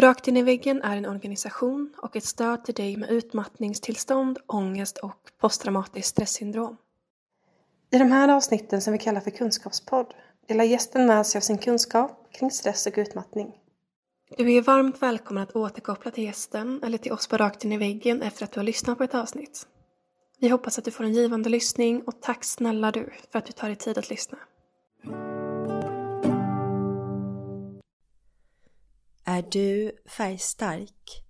Rakt in i väggen är en organisation och ett stöd till dig med utmattningstillstånd, ångest och posttraumatiskt stresssyndrom. I de här avsnitten som vi kallar för kunskapspodd delar gästen med sig av sin kunskap kring stress och utmattning. Du är varmt välkommen att återkoppla till gästen eller till oss på Rakt in i väggen efter att du har lyssnat på ett avsnitt. Vi hoppas att du får en givande lyssning och tack snälla du för att du tar dig tid att lyssna. Är du färgstark?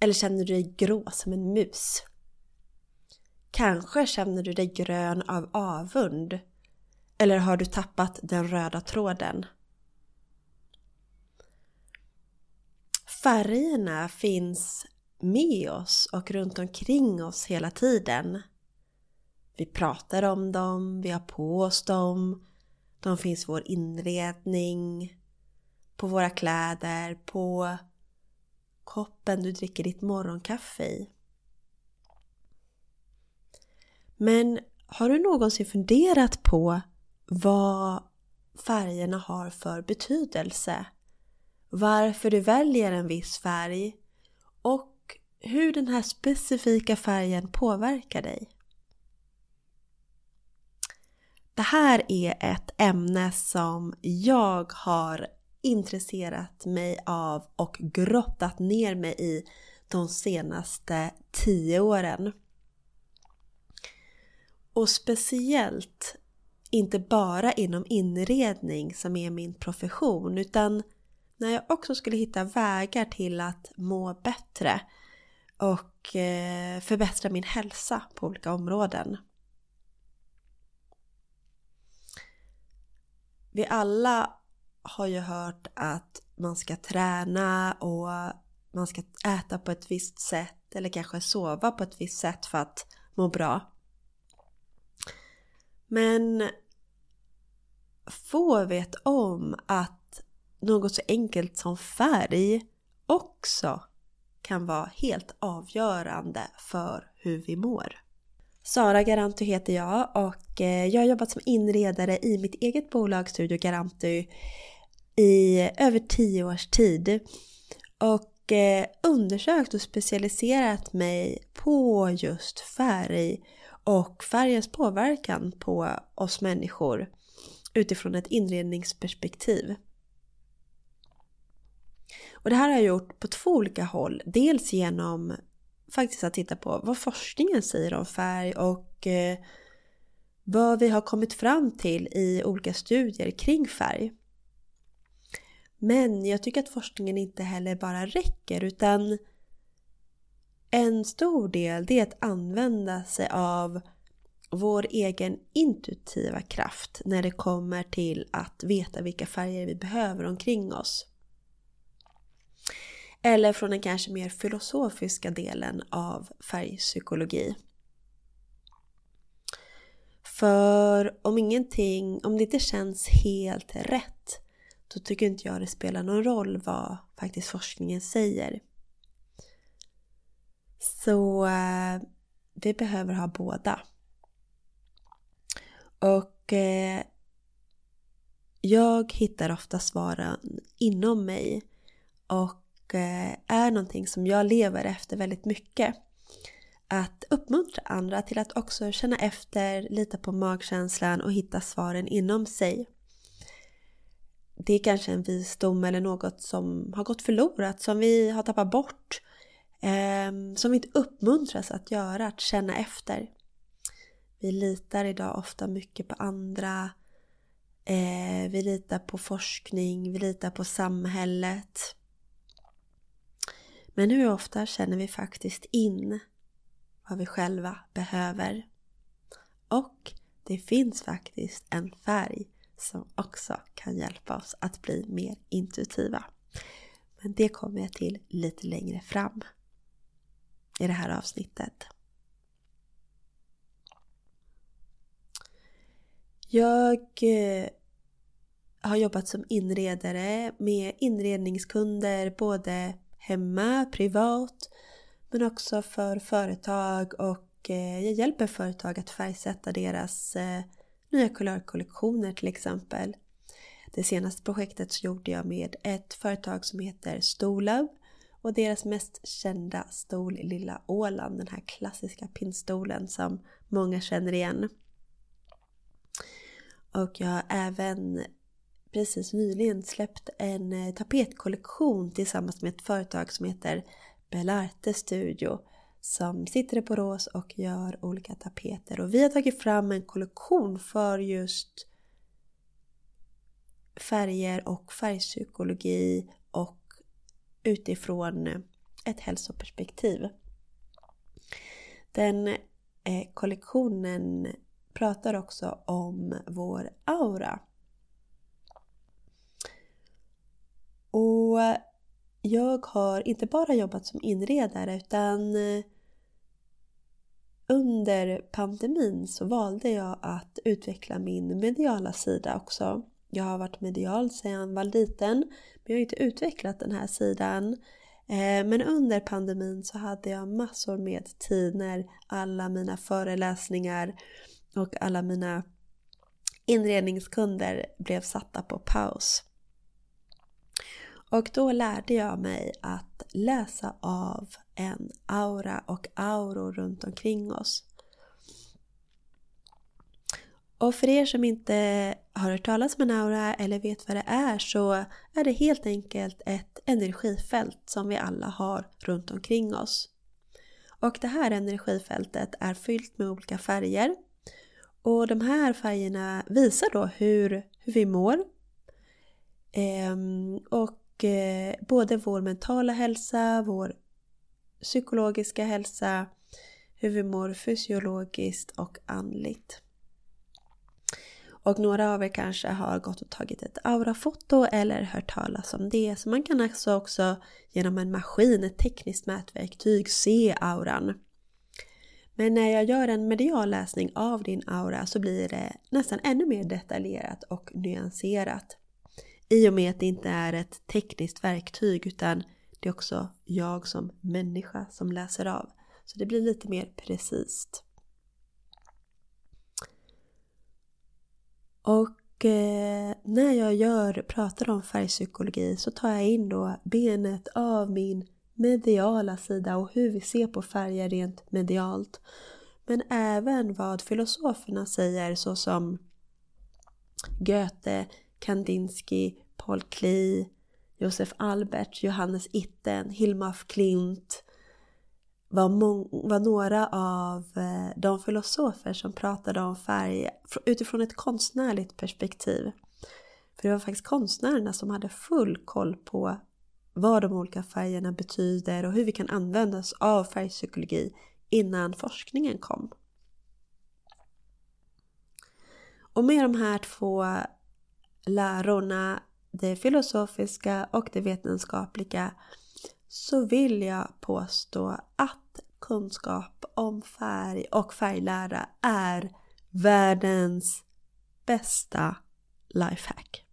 Eller känner du dig grå som en mus? Kanske känner du dig grön av avund? Eller har du tappat den röda tråden? Färgerna finns med oss och runt omkring oss hela tiden. Vi pratar om dem, vi har på oss dem, de finns i vår inredning, på våra kläder, på koppen du dricker ditt morgonkaffe i. Men har du någonsin funderat på vad färgerna har för betydelse? Varför du väljer en viss färg och hur den här specifika färgen påverkar dig? Det här är ett ämne som jag har intresserat mig av och grottat ner mig i de senaste tio åren. Och speciellt inte bara inom inredning som är min profession utan när jag också skulle hitta vägar till att må bättre och eh, förbättra min hälsa på olika områden. Vi alla har ju hört att man ska träna och man ska äta på ett visst sätt eller kanske sova på ett visst sätt för att må bra. Men få vet om att något så enkelt som färg också kan vara helt avgörande för hur vi mår. Sara Garantu heter jag och eh, jag har jobbat som inredare i mitt eget bolag Studio Garantu i över tio års tid och eh, undersökt och specialiserat mig på just färg och färgens påverkan på oss människor utifrån ett inredningsperspektiv. Och det här har jag gjort på två olika håll. Dels genom faktiskt att titta på vad forskningen säger om färg och eh, vad vi har kommit fram till i olika studier kring färg. Men jag tycker att forskningen inte heller bara räcker utan en stor del det är att använda sig av vår egen intuitiva kraft när det kommer till att veta vilka färger vi behöver omkring oss. Eller från den kanske mer filosofiska delen av färgpsykologi. För om ingenting, om det inte känns helt rätt då tycker inte jag det spelar någon roll vad faktiskt forskningen säger. Så eh, vi behöver ha båda. Och eh, jag hittar ofta svaren inom mig och eh, är någonting som jag lever efter väldigt mycket. Att uppmuntra andra till att också känna efter, lita på magkänslan och hitta svaren inom sig det är kanske en visdom eller något som har gått förlorat, som vi har tappat bort. Eh, som vi inte uppmuntras att göra, att känna efter. Vi litar idag ofta mycket på andra. Eh, vi litar på forskning, vi litar på samhället. Men hur ofta känner vi faktiskt in vad vi själva behöver? Och det finns faktiskt en färg som också kan hjälpa oss att bli mer intuitiva. Men det kommer jag till lite längre fram i det här avsnittet. Jag eh, har jobbat som inredare med inredningskunder både hemma, privat men också för företag och eh, jag hjälper företag att färgsätta deras eh, nya kulörkollektioner till exempel. Det senaste projektet så gjorde jag med ett företag som heter Stolab och deras mest kända stol Lilla Åland, den här klassiska pinnstolen som många känner igen. Och jag har även precis nyligen släppt en eh, tapetkollektion tillsammans med ett företag som heter Belarte Studio som sitter i Borås och gör olika tapeter. Och vi har tagit fram en kollektion för just färger och färgpsykologi och utifrån ett hälsoperspektiv. Den eh, kollektionen pratar också om vår aura. Och jag har inte bara jobbat som inredare utan eh, under pandemin så valde jag att utveckla min mediala sida också. Jag har varit medial sedan jag var liten men jag har inte utvecklat den här sidan. Eh, men under pandemin så hade jag massor med tid när alla mina föreläsningar och alla mina inredningskunder blev satta på paus. Och då lärde jag mig att läsa av en aura och auror runt omkring oss. Och för er som inte har hört talas om en aura eller vet vad det är så är det helt enkelt ett energifält som vi alla har runt omkring oss. Och det här energifältet är fyllt med olika färger. Och de här färgerna visar då hur, hur vi mår. Ehm, och eh, både vår mentala hälsa, vår psykologiska hälsa, hur vi mår fysiologiskt och andligt. Och några av er kanske har gått och tagit ett aurafoto eller hört talas om det. Så man kan alltså också genom en maskin, ett tekniskt mätverktyg, se auran. Men när jag gör en medial läsning av din aura så blir det nästan ännu mer detaljerat och nyanserat. I och med att det inte är ett tekniskt verktyg utan det är också jag som människa som läser av. Så det blir lite mer precis. Och eh, när jag gör, pratar om färgpsykologi så tar jag in då benet av min mediala sida och hur vi ser på färger rent medialt. Men även vad filosoferna säger såsom Goethe, Kandinsky, Paul Klee, Josef Albert, Johannes Itten, Hilma af Klint var, var några av eh, de filosofer som pratade om färg utifrån ett konstnärligt perspektiv. För det var faktiskt konstnärerna som hade full koll på vad de olika färgerna betyder och hur vi kan använda oss av färgpsykologi innan forskningen kom. Och med de här två lärorna det filosofiska och det vetenskapliga så vill jag påstå att kunskap om färg och färglära är världens bästa lifehack.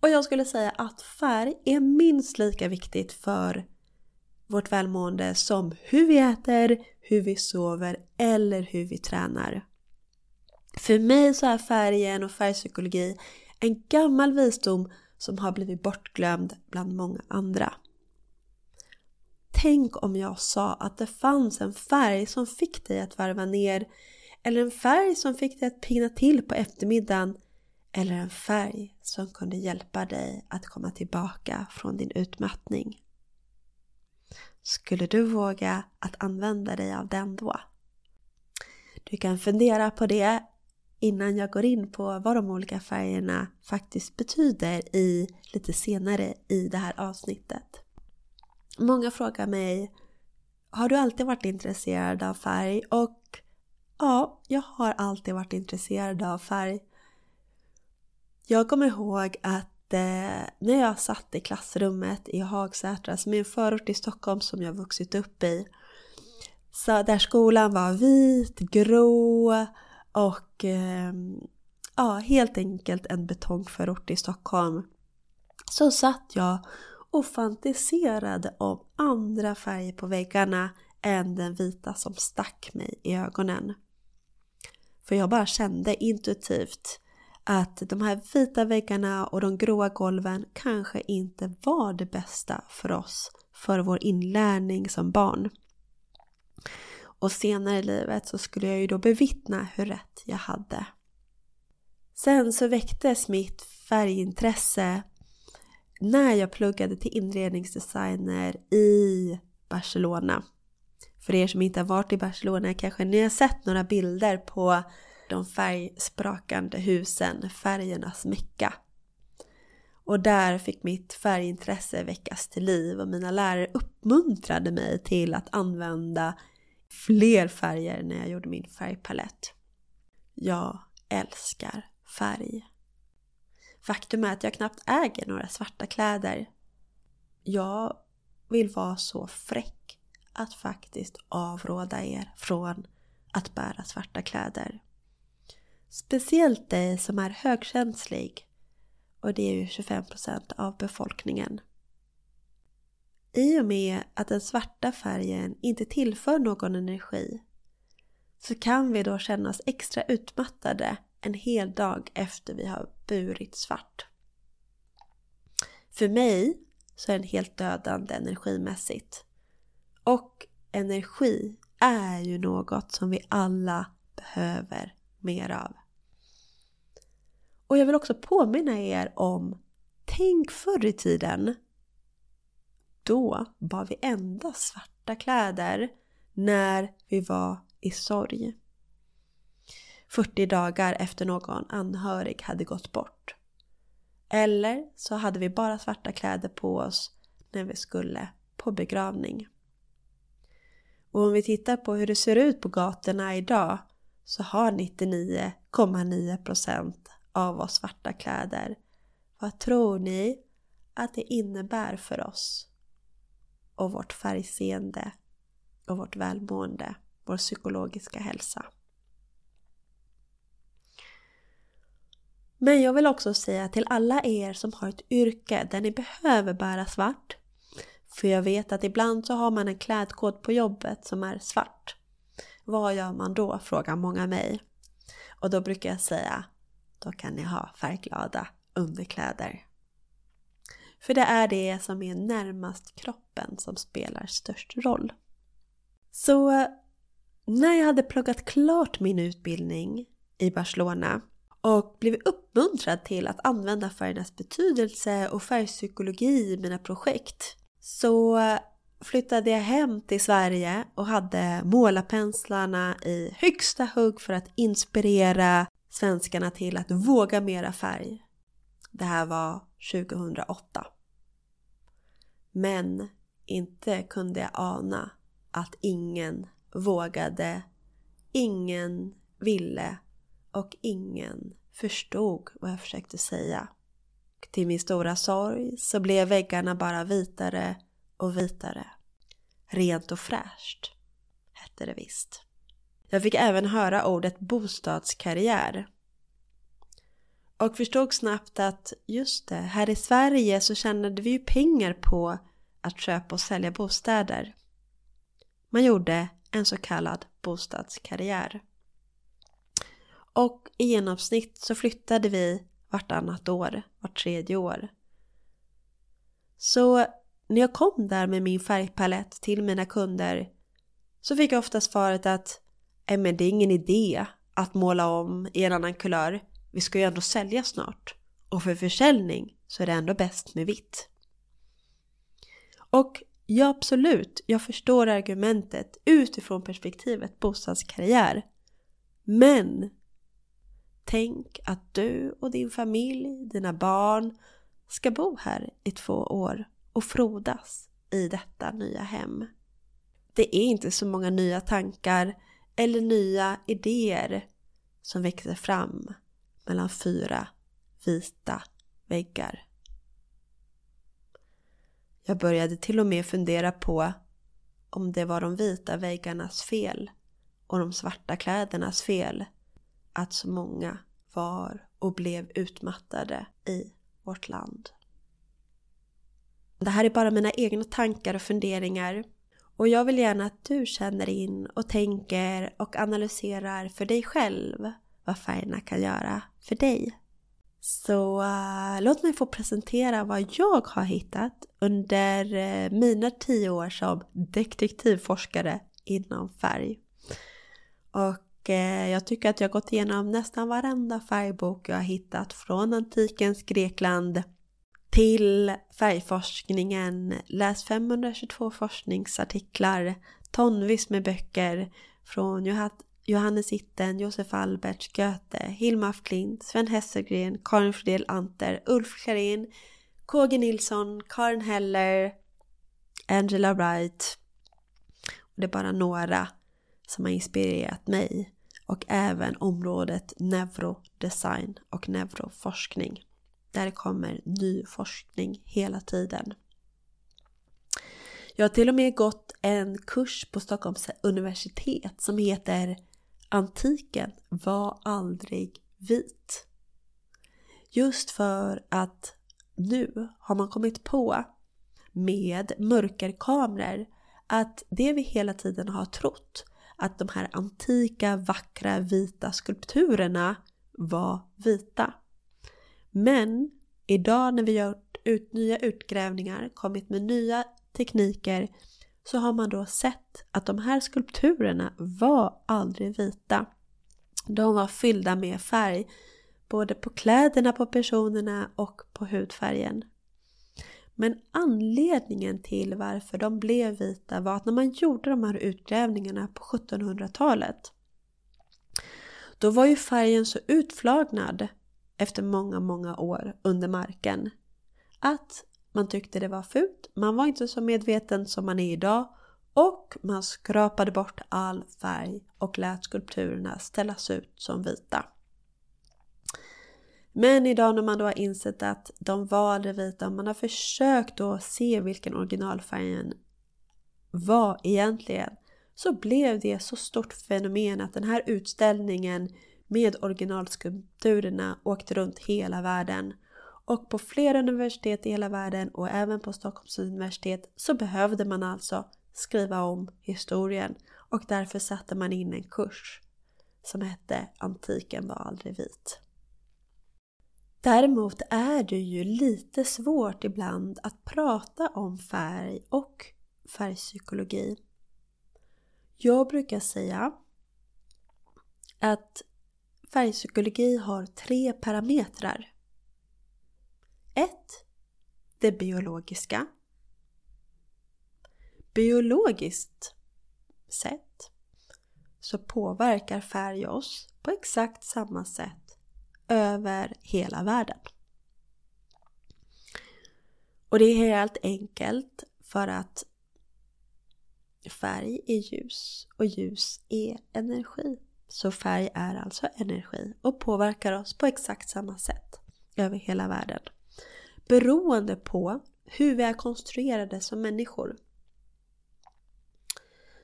Och jag skulle säga att färg är minst lika viktigt för vårt välmående som hur vi äter, hur vi sover eller hur vi tränar. För mig så är färgen och färgpsykologi en gammal visdom som har blivit bortglömd bland många andra. Tänk om jag sa att det fanns en färg som fick dig att varva ner eller en färg som fick dig att pigna till på eftermiddagen eller en färg som kunde hjälpa dig att komma tillbaka från din utmattning. Skulle du våga att använda dig av den då? Du kan fundera på det innan jag går in på vad de olika färgerna faktiskt betyder i lite senare i det här avsnittet. Många frågar mig Har du alltid varit intresserad av färg? Och ja, jag har alltid varit intresserad av färg. Jag kommer ihåg att eh, när jag satt i klassrummet i Hagsätra som är en förort i Stockholm som jag vuxit upp i. Så där skolan var vit, grå, och eh, ja, helt enkelt en betongförort i Stockholm. Så satt jag och fantiserade om andra färger på väggarna än den vita som stack mig i ögonen. För jag bara kände intuitivt att de här vita väggarna och de gråa golven kanske inte var det bästa för oss, för vår inlärning som barn. Och senare i livet så skulle jag ju då bevittna hur rätt jag hade. Sen så väcktes mitt färgintresse när jag pluggade till inredningsdesigner i Barcelona. För er som inte har varit i Barcelona kanske ni har sett några bilder på de färgsprakande husen, färgernas mecka. Och där fick mitt färgintresse väckas till liv och mina lärare uppmuntrade mig till att använda fler färger när jag gjorde min färgpalett. Jag älskar färg. Faktum är att jag knappt äger några svarta kläder. Jag vill vara så fräck att faktiskt avråda er från att bära svarta kläder. Speciellt dig som är högkänslig och det är ju 25% av befolkningen. I och med att den svarta färgen inte tillför någon energi så kan vi då känna oss extra utmattade en hel dag efter vi har burit svart. För mig så är den helt dödande energimässigt. Och energi är ju något som vi alla behöver mer av. Och jag vill också påminna er om, tänk förr i tiden. Då bar vi endast svarta kläder när vi var i sorg. 40 dagar efter någon anhörig hade gått bort. Eller så hade vi bara svarta kläder på oss när vi skulle på begravning. Och om vi tittar på hur det ser ut på gatorna idag så har 99,9% av oss svarta kläder. Vad tror ni att det innebär för oss? Och vårt färgseende och vårt välmående, vår psykologiska hälsa. Men jag vill också säga till alla er som har ett yrke där ni behöver bära svart. För jag vet att ibland så har man en klädkod på jobbet som är svart. Vad gör man då? frågar många mig. Och då brukar jag säga, då kan ni ha färgglada underkläder. För det är det som är närmast kroppen som spelar störst roll. Så när jag hade pluggat klart min utbildning i Barcelona och blev uppmuntrad till att använda färgernas betydelse och färgpsykologi i mina projekt så flyttade jag hem till Sverige och hade målarpenslarna i högsta hugg för att inspirera svenskarna till att våga mera färg. Det här var 2008. Men inte kunde jag ana att ingen vågade, ingen ville och ingen förstod vad jag försökte säga. Till min stora sorg så blev väggarna bara vitare och vitare. Rent och fräscht, hette det visst. Jag fick även höra ordet bostadskarriär. Och förstod snabbt att just det, här i Sverige så tjänade vi ju pengar på att köpa och sälja bostäder. Man gjorde en så kallad bostadskarriär. Och i genomsnitt så flyttade vi vartannat år, vart tredje år. Så när jag kom där med min färgpalett till mina kunder så fick jag ofta svaret att Nej men det är ingen idé att måla om i en annan kulör. Vi ska ju ändå sälja snart. Och för försäljning så är det ändå bäst med vitt. Och ja, absolut, jag förstår argumentet utifrån perspektivet bostadskarriär. Men Tänk att du och din familj, dina barn, ska bo här i två år och frodas i detta nya hem. Det är inte så många nya tankar eller nya idéer som växer fram mellan fyra vita väggar. Jag började till och med fundera på om det var de vita väggarnas fel och de svarta klädernas fel att så många var och blev utmattade i vårt land. Det här är bara mina egna tankar och funderingar och jag vill gärna att du känner in och tänker och analyserar för dig själv vad färgerna kan göra för dig. Så uh, låt mig få presentera vad jag har hittat under uh, mina tio år som detektivforskare inom färg. Och uh, jag tycker att jag gått igenom nästan varenda färgbok jag har hittat från antikens Grekland till färgforskningen. Läs 522 forskningsartiklar, tonvis med böcker från Johannes Itten, Josef Alberts, Goethe, Hilma af Klint, Sven Hesselgren, Karin Fridell Anter, Ulf Klarin, KG Nilsson, Karin Heller, Angela Wright. Det är bara några som har inspirerat mig och även området neurodesign och neuroforskning. Där kommer ny forskning hela tiden. Jag har till och med gått en kurs på Stockholms universitet som heter Antiken var aldrig vit. Just för att nu har man kommit på med mörkerkameror att det vi hela tiden har trott att de här antika vackra vita skulpturerna var vita. Men idag när vi har gjort ut nya utgrävningar, kommit med nya tekniker så har man då sett att de här skulpturerna var aldrig vita. De var fyllda med färg, både på kläderna på personerna och på hudfärgen. Men anledningen till varför de blev vita var att när man gjorde de här utgrävningarna på 1700-talet då var ju färgen så utflagnad efter många, många år under marken att man tyckte det var fult, man var inte så medveten som man är idag och man skrapade bort all färg och lät skulpturerna ställas ut som vita. Men idag när man då har insett att de var det vita, och man har försökt att se vilken originalfärgen var egentligen, så blev det så stort fenomen att den här utställningen med originalskulpturerna åkte runt hela världen och på flera universitet i hela världen och även på Stockholms universitet så behövde man alltså skriva om historien och därför satte man in en kurs som hette Antiken var aldrig vit. Däremot är det ju lite svårt ibland att prata om färg och färgpsykologi. Jag brukar säga att färgpsykologi har tre parametrar 1. Det biologiska. Biologiskt sett så påverkar färg oss på exakt samma sätt över hela världen. Och det är helt enkelt för att färg är ljus och ljus är energi. Så färg är alltså energi och påverkar oss på exakt samma sätt över hela världen beroende på hur vi är konstruerade som människor.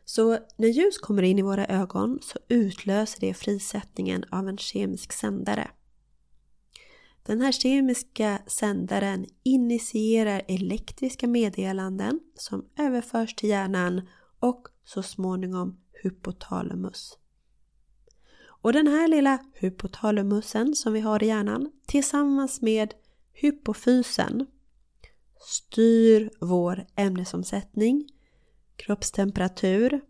Så när ljus kommer in i våra ögon så utlöser det frisättningen av en kemisk sändare. Den här kemiska sändaren initierar elektriska meddelanden som överförs till hjärnan och så småningom hypotalamus. Och den här lilla hypotalamusen som vi har i hjärnan tillsammans med hypofysen styr vår ämnesomsättning, kroppstemperatur,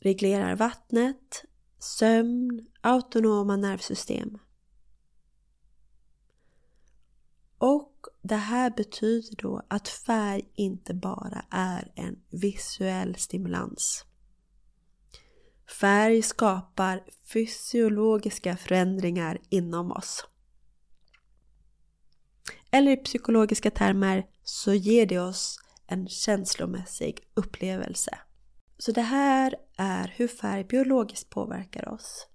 reglerar vattnet, sömn, autonoma nervsystem. Och det här betyder då att färg inte bara är en visuell stimulans. Färg skapar fysiologiska förändringar inom oss. Eller i psykologiska termer så ger det oss en känslomässig upplevelse. Så det här är hur färg biologiskt påverkar oss.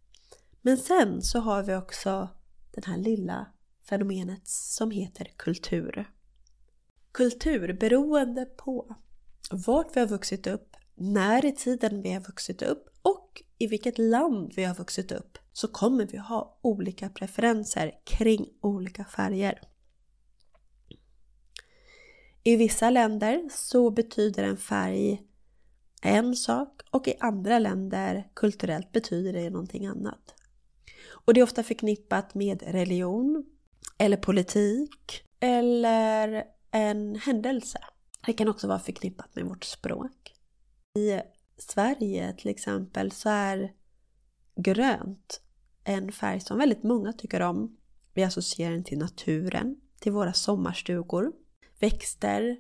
Men sen så har vi också det här lilla fenomenet som heter kultur. Kultur beroende på vart vi har vuxit upp, när i tiden vi har vuxit upp och i vilket land vi har vuxit upp så kommer vi ha olika preferenser kring olika färger. I vissa länder så betyder en färg en sak och i andra länder kulturellt betyder det någonting annat. Och det är ofta förknippat med religion, eller politik, eller en händelse. Det kan också vara förknippat med vårt språk. I Sverige till exempel så är grönt en färg som väldigt många tycker om. Vi associerar den till naturen, till våra sommarstugor, växter,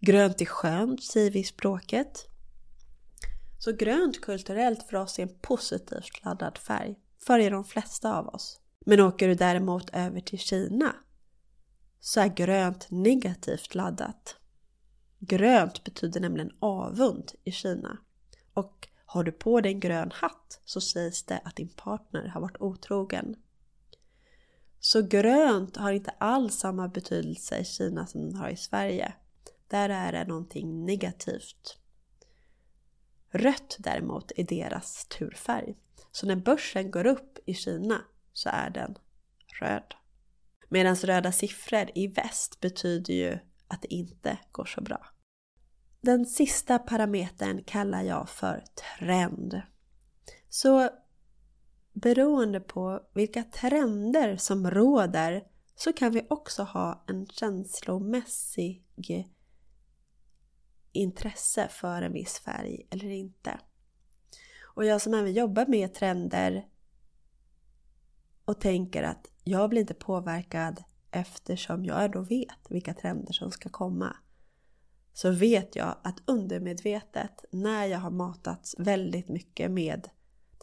grönt är skönt säger vi i språket. Så grönt kulturellt för oss är en positivt laddad färg, för de flesta av oss. Men åker du däremot över till Kina så är grönt negativt laddat. Grönt betyder nämligen avund i Kina. Och har du på dig en grön hatt så sägs det att din partner har varit otrogen. Så grönt har inte alls samma betydelse i Kina som den har i Sverige. Där är det någonting negativt. Rött däremot är deras turfärg. Så när börsen går upp i Kina så är den röd. Medan röda siffror i väst betyder ju att det inte går så bra. Den sista parametern kallar jag för trend. Så beroende på vilka trender som råder så kan vi också ha en känslomässig intresse för en viss färg eller inte. Och jag som även jobbar med trender och tänker att jag blir inte påverkad eftersom jag då vet vilka trender som ska komma. Så vet jag att undermedvetet när jag har matats väldigt mycket med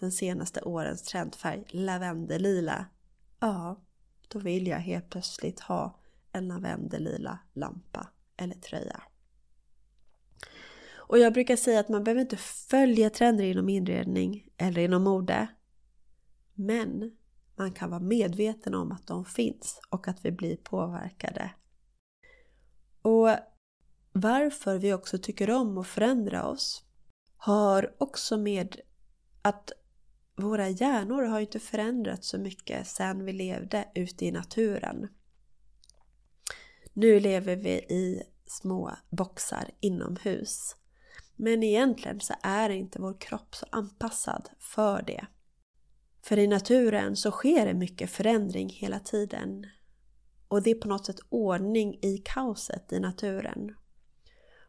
den senaste årens trendfärg lavendelila, Ja, då vill jag helt plötsligt ha en lavendelila lampa eller tröja. Och jag brukar säga att man behöver inte följa trender inom inredning eller inom mode. Men man kan vara medveten om att de finns och att vi blir påverkade. Och varför vi också tycker om att förändra oss har också med att våra hjärnor har inte förändrats så mycket sedan vi levde ute i naturen. Nu lever vi i små boxar inomhus. Men egentligen så är inte vår kropp så anpassad för det. För i naturen så sker det mycket förändring hela tiden. Och det är på något sätt ordning i kaoset i naturen.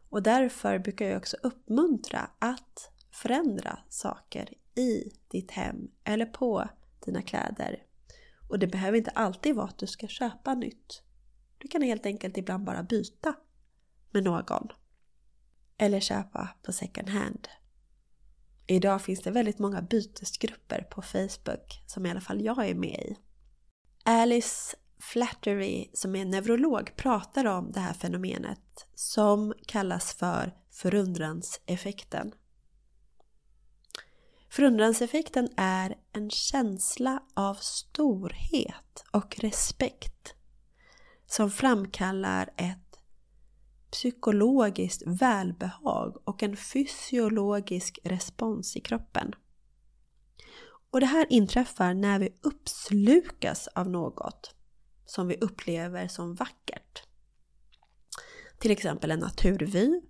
Och därför brukar jag också uppmuntra att förändra saker i ditt hem eller på dina kläder. Och det behöver inte alltid vara att du ska köpa nytt. Du kan helt enkelt ibland bara byta med någon. Eller köpa på second hand. Idag finns det väldigt många bytesgrupper på Facebook som i alla fall jag är med i. Alice Flattery som är neurolog pratar om det här fenomenet som kallas för förundranseffekten. Förundranseffekten är en känsla av storhet och respekt som framkallar ett psykologiskt välbehag och en fysiologisk respons i kroppen. Och det här inträffar när vi uppslukas av något som vi upplever som vackert. Till exempel en naturvy,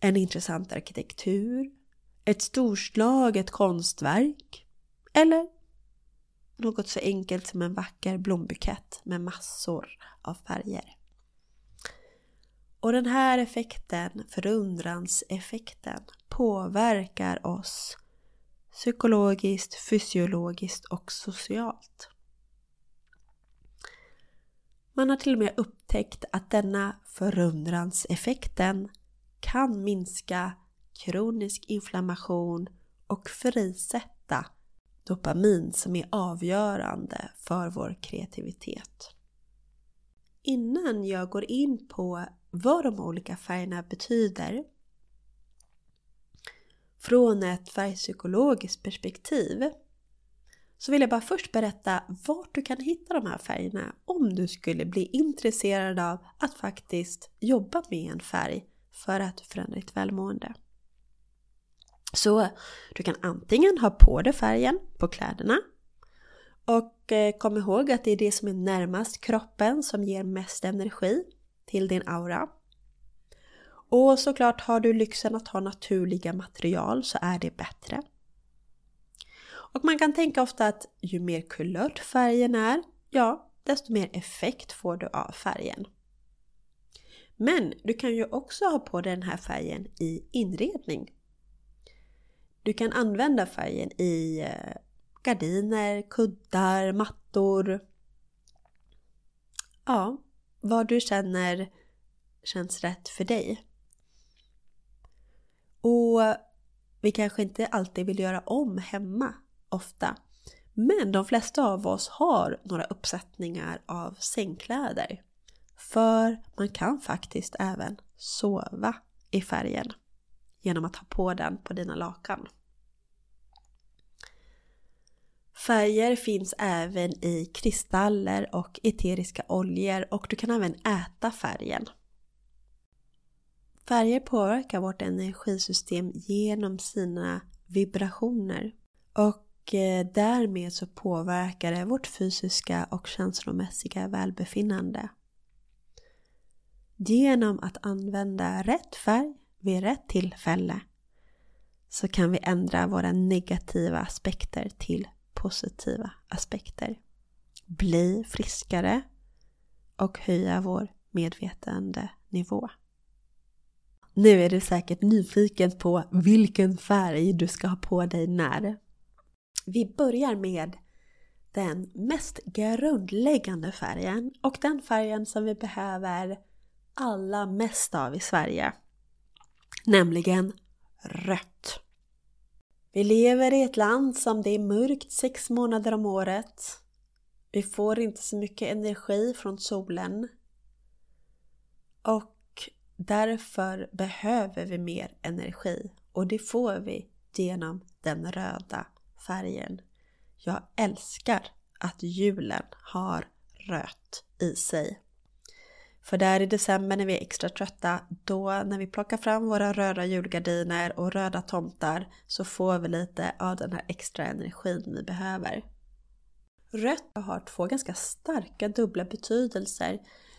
en intressant arkitektur, ett storslaget konstverk eller något så enkelt som en vacker blombukett med massor av färger. Och den här effekten, förundranseffekten, påverkar oss psykologiskt, fysiologiskt och socialt. Man har till och med upptäckt att denna förundranseffekten kan minska kronisk inflammation och frisätta dopamin som är avgörande för vår kreativitet. Innan jag går in på vad de olika färgerna betyder från ett färgpsykologiskt perspektiv så vill jag bara först berätta vart du kan hitta de här färgerna om du skulle bli intresserad av att faktiskt jobba med en färg för att förändra ditt välmående. Så du kan antingen ha på dig färgen på kläderna och eh, kom ihåg att det är det som är närmast kroppen som ger mest energi till din aura. Och såklart har du lyxen att ha naturliga material så är det bättre. Och man kan tänka ofta att ju mer kulört färgen är, ja, desto mer effekt får du av färgen. Men du kan ju också ha på dig den här färgen i inredning. Du kan använda färgen i eh, gardiner, kuddar, mattor. Ja, vad du känner känns rätt för dig. Och vi kanske inte alltid vill göra om hemma, ofta. Men de flesta av oss har några uppsättningar av sängkläder. För man kan faktiskt även sova i färgen genom att ha på den på dina lakan. Färger finns även i kristaller och eteriska oljor och du kan även äta färgen. Färger påverkar vårt energisystem genom sina vibrationer och eh, därmed så påverkar det vårt fysiska och känslomässiga välbefinnande. Genom att använda rätt färg vid rätt tillfälle så kan vi ändra våra negativa aspekter till positiva aspekter. Bli friskare och höja vår medvetandenivå. Nu är du säkert nyfiken på vilken färg du ska ha på dig när. Vi börjar med den mest grundläggande färgen och den färgen som vi behöver alla mest av i Sverige. Nämligen rött. Vi lever i ett land som det är mörkt sex månader om året. Vi får inte så mycket energi från solen. Och därför behöver vi mer energi. Och det får vi genom den röda färgen. Jag älskar att julen har rött i sig. För där i december när vi är extra trötta, då när vi plockar fram våra röda julgardiner och röda tomtar så får vi lite av den här extra energin vi behöver. Rött har två ganska starka dubbla betydelser.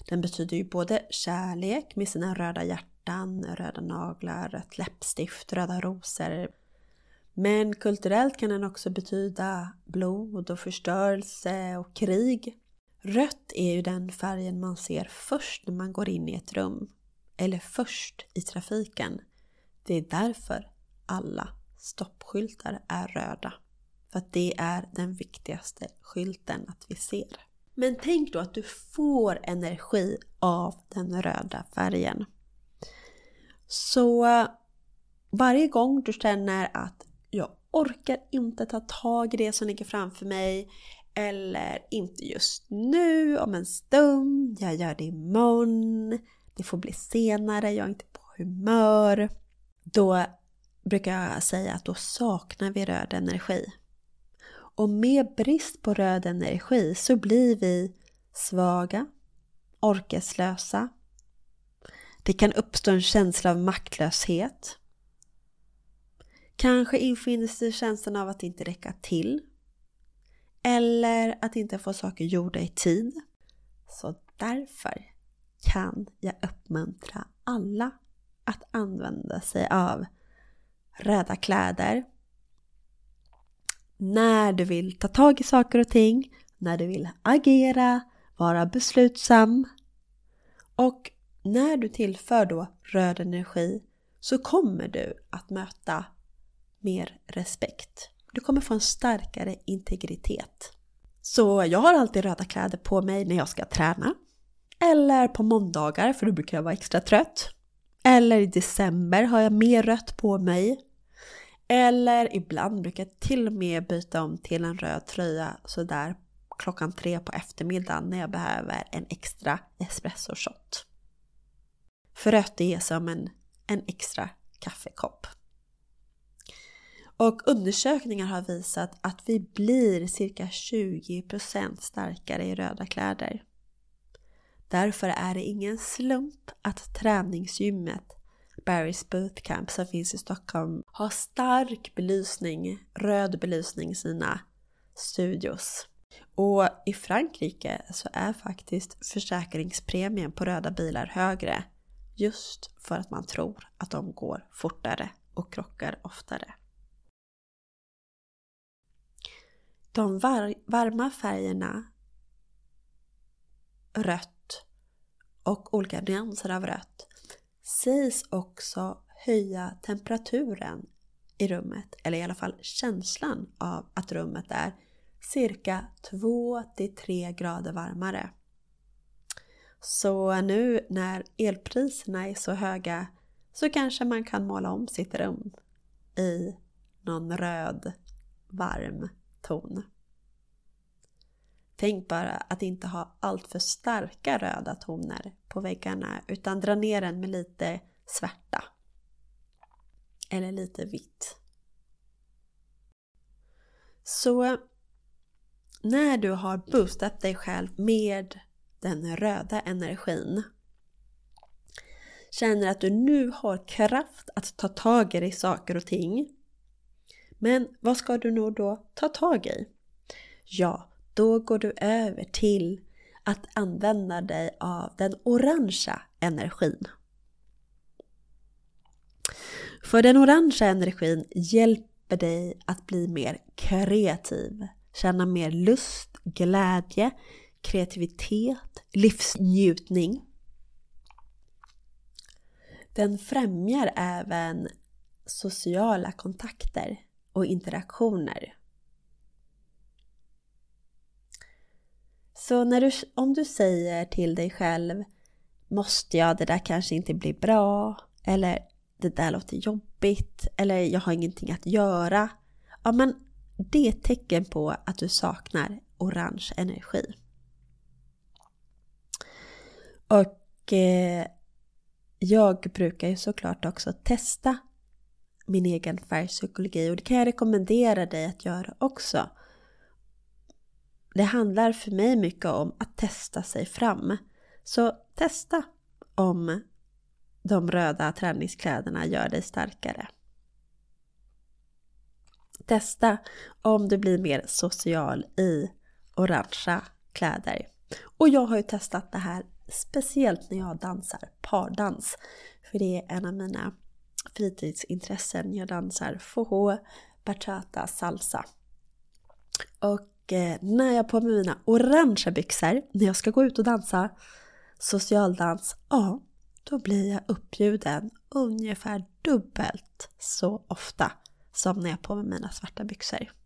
Den betyder ju både kärlek med sina röda hjärtan, röda naglar, rött läppstift, röda rosor. Men kulturellt kan den också betyda blod och förstörelse och krig. Rött är ju den färgen man ser först när man går in i ett rum. Eller först i trafiken. Det är därför alla stoppskyltar är röda. För att det är den viktigaste skylten att vi ser. Men tänk då att du får energi av den röda färgen. Så eh, varje gång du känner att jag orkar inte ta tag i det som ligger framför mig eller inte just nu, om en stund, jag gör det imorgon, det får bli senare, jag är inte på humör. Då brukar jag säga att då saknar vi röd energi. Och med brist på röd energi så blir vi svaga, orkeslösa. Det kan uppstå en känsla av maktlöshet. Kanske infinner sig känslan av att inte räcka till eller att inte få saker gjorda i tid. Så därför kan jag uppmuntra alla att använda sig av röda kläder. När du vill ta tag i saker och ting, när du vill agera, vara beslutsam. Och när du tillför då röd energi så kommer du att möta mer respekt. Du kommer få en starkare integritet. Så jag har alltid röda kläder på mig när jag ska träna. Eller på måndagar för då brukar jag vara extra trött. Eller i december har jag mer rött på mig. Eller ibland brukar jag till och med byta om till en röd tröja sådär klockan tre på eftermiddagen när jag behöver en extra espresso shot. För rött är som en, en extra kaffekopp. Och undersökningar har visat att vi blir cirka 20% starkare i röda kläder. Därför är det ingen slump att träningsgymmet Barry's Bootcamp som finns i Stockholm har stark belysning, röd belysning i sina studios. Och i Frankrike så är faktiskt försäkringspremien på röda bilar högre just för att man tror att de går fortare och krockar oftare. De var varma färgerna rött och olika nyanser av rött sägs också höja temperaturen i rummet, eller i alla fall känslan av att rummet är cirka 2-3 grader varmare. Så nu när elpriserna är så höga så kanske man kan måla om sitt rum i någon röd varm ton. Tänk bara att inte ha alltför starka röda toner på väggarna utan dra ner den med lite svärta. Eller lite vitt. Så när du har boostat dig själv med den röda energin känner att du nu har kraft att ta tag i saker och ting. Men vad ska du nog då ta tag i? Ja, då går du över till att använda dig av den orangea energin. För den orangea energin hjälper dig att bli mer kreativ, känna mer lust, glädje, kreativitet, livsnjutning. Den främjar även sociala kontakter och interaktioner. Så när du, om du säger till dig själv Måste jag? Det där kanske inte blir bra. Eller det där låter jobbigt. Eller jag har ingenting att göra. Ja men det är ett tecken på att du saknar orange energi. Och eh, jag brukar ju såklart också testa min egen färgpsykologi och det kan jag rekommendera dig att göra också. Det handlar för mig mycket om att testa sig fram. Så testa om de röda träningskläderna gör dig starkare. Testa om du blir mer social i orangea kläder. Och jag har ju testat det här speciellt när jag dansar pardans. För det är en av mina fritidsintressen. Jag dansar foho, bachata, salsa. Och eh, när jag har på mig mina orangea byxor när jag ska gå ut och dansa socialdans, ja, då blir jag uppbjuden ungefär dubbelt så ofta som när jag har på mig mina svarta byxor.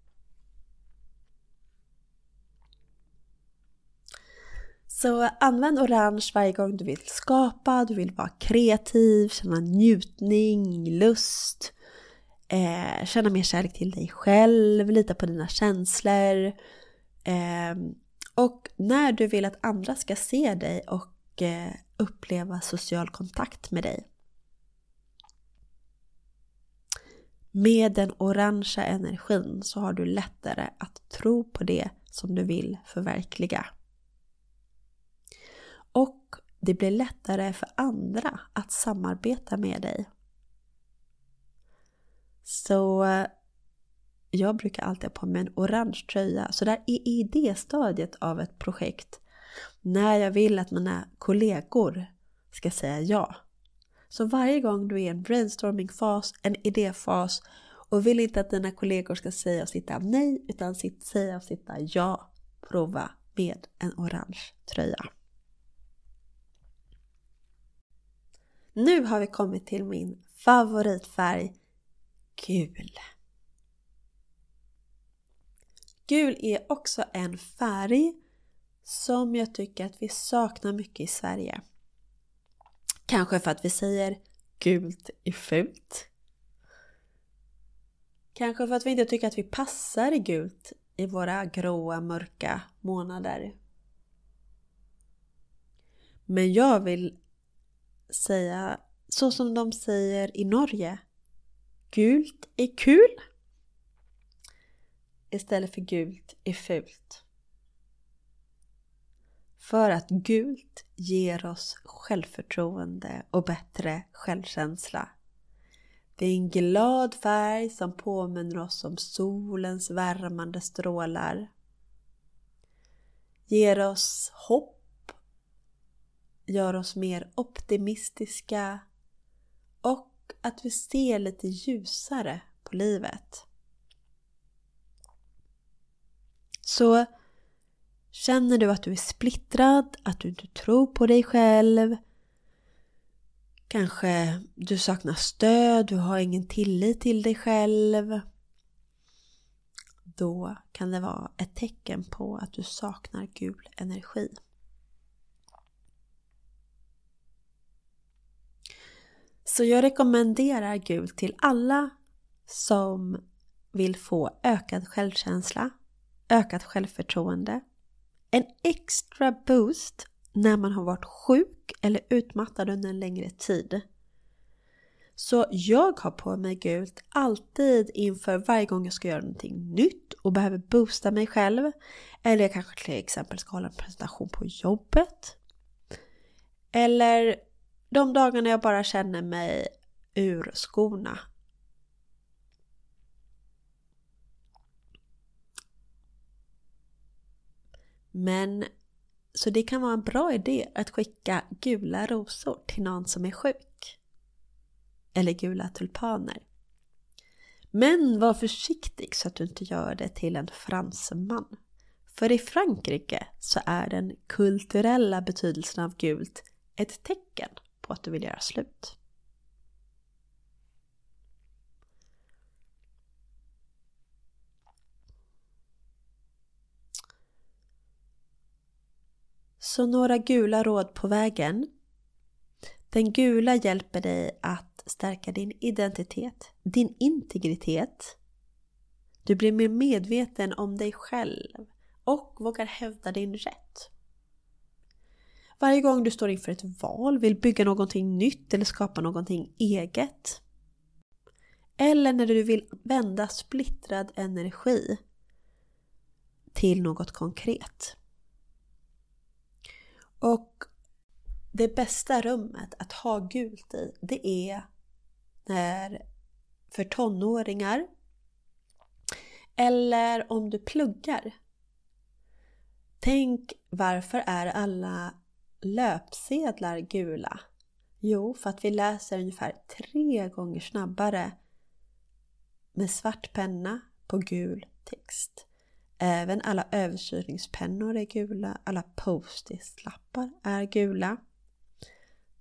Så använd orange varje gång du vill skapa, du vill vara kreativ, känna njutning, lust, eh, känna mer kärlek till dig själv, lita på dina känslor. Eh, och när du vill att andra ska se dig och eh, uppleva social kontakt med dig. Med den orangea energin så har du lättare att tro på det som du vill förverkliga. Det blir lättare för andra att samarbeta med dig. Så eh, jag brukar alltid ha på mig en orange tröja. Så där i idéstadiet av ett projekt, när jag vill att mina kollegor ska säga ja. Så varje gång du är i en brainstormingfas, en idéfas och vill inte att dina kollegor ska säga och sitta nej utan säga och sitta ja, prova med en orange tröja. Nu har vi kommit till min favoritfärg, gul. Gul är också en färg som jag tycker att vi saknar mycket i Sverige. Kanske för att vi säger gult är fult. Kanske för att vi inte tycker att vi passar i gult i våra gråa, mörka månader. Men jag vill säga så som de säger i Norge. Gult är kul istället för gult är fult. För att gult ger oss självförtroende och bättre självkänsla. Det är en glad färg som påminner oss om solens värmande strålar. Ger oss hopp gör oss mer optimistiska och att vi ser lite ljusare på livet. Så känner du att du är splittrad, att du inte tror på dig själv, kanske du saknar stöd, du har ingen tillit till dig själv. Då kan det vara ett tecken på att du saknar gul energi. Så jag rekommenderar gult till alla som vill få ökad självkänsla, ökat självförtroende, en extra boost när man har varit sjuk eller utmattad under en längre tid. Så jag har på mig gult alltid inför varje gång jag ska göra någonting nytt och behöver boosta mig själv. Eller jag kanske till exempel ska hålla en presentation på jobbet. Eller de dagarna jag bara känner mig ur skorna. Men så det kan vara en bra idé att skicka gula rosor till någon som är sjuk. Eller gula tulpaner. Men var försiktig så att du inte gör det till en fransman. För i Frankrike så är den kulturella betydelsen av gult ett tecken på att du vill göra slut. Så några gula råd på vägen. Den gula hjälper dig att stärka din identitet, din integritet. Du blir mer medveten om dig själv och vågar hävda din rätt. Varje gång du står inför ett val, vill bygga någonting nytt eller skapa någonting eget. Eller när du vill vända splittrad energi till något konkret. Och det bästa rummet att ha gult i, det är när för tonåringar eller om du pluggar. Tänk varför är alla löpsedlar gula? Jo, för att vi läser ungefär tre gånger snabbare med svart penna på gul text. Även alla översyrningspennor är gula, alla post-it-lappar är gula.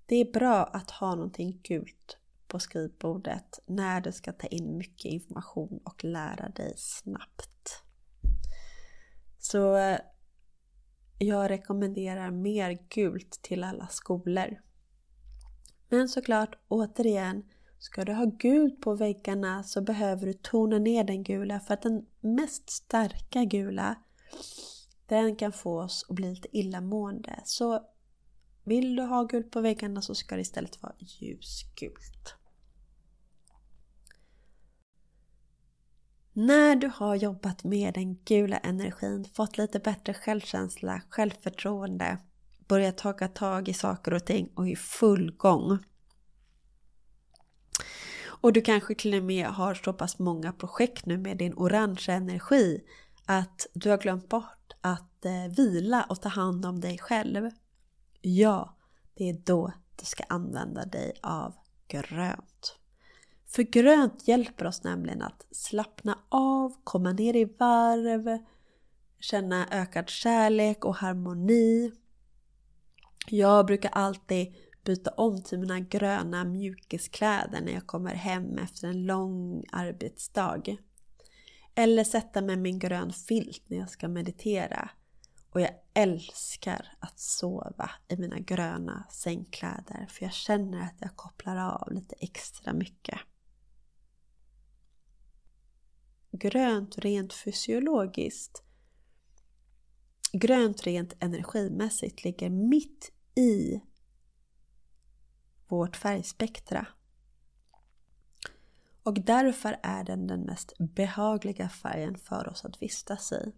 Det är bra att ha någonting gult på skrivbordet när du ska ta in mycket information och lära dig snabbt. Så eh, jag rekommenderar mer gult till alla skolor. Men såklart, återigen, Ska du ha gult på väggarna så behöver du tona ner den gula för att den mest starka gula den kan få oss att bli lite illamående. Så vill du ha gult på väggarna så ska det istället vara ljusgult. När du har jobbat med den gula energin, fått lite bättre självkänsla, självförtroende, börjat ta tag i saker och ting och i full gång och du kanske till och med har så pass många projekt nu med din orange energi att du har glömt bort att eh, vila och ta hand om dig själv. Ja, det är då du ska använda dig av grönt. För grönt hjälper oss nämligen att slappna av, komma ner i varv, känna ökad kärlek och harmoni. Jag brukar alltid byta om till mina gröna mjukiskläder när jag kommer hem efter en lång arbetsdag. Eller sätta mig med min grön filt när jag ska meditera. Och jag älskar att sova i mina gröna sängkläder för jag känner att jag kopplar av lite extra mycket. Grönt rent fysiologiskt Grönt rent energimässigt ligger mitt i vårt färgspektra. Och därför är den den mest behagliga färgen för oss att vistas i.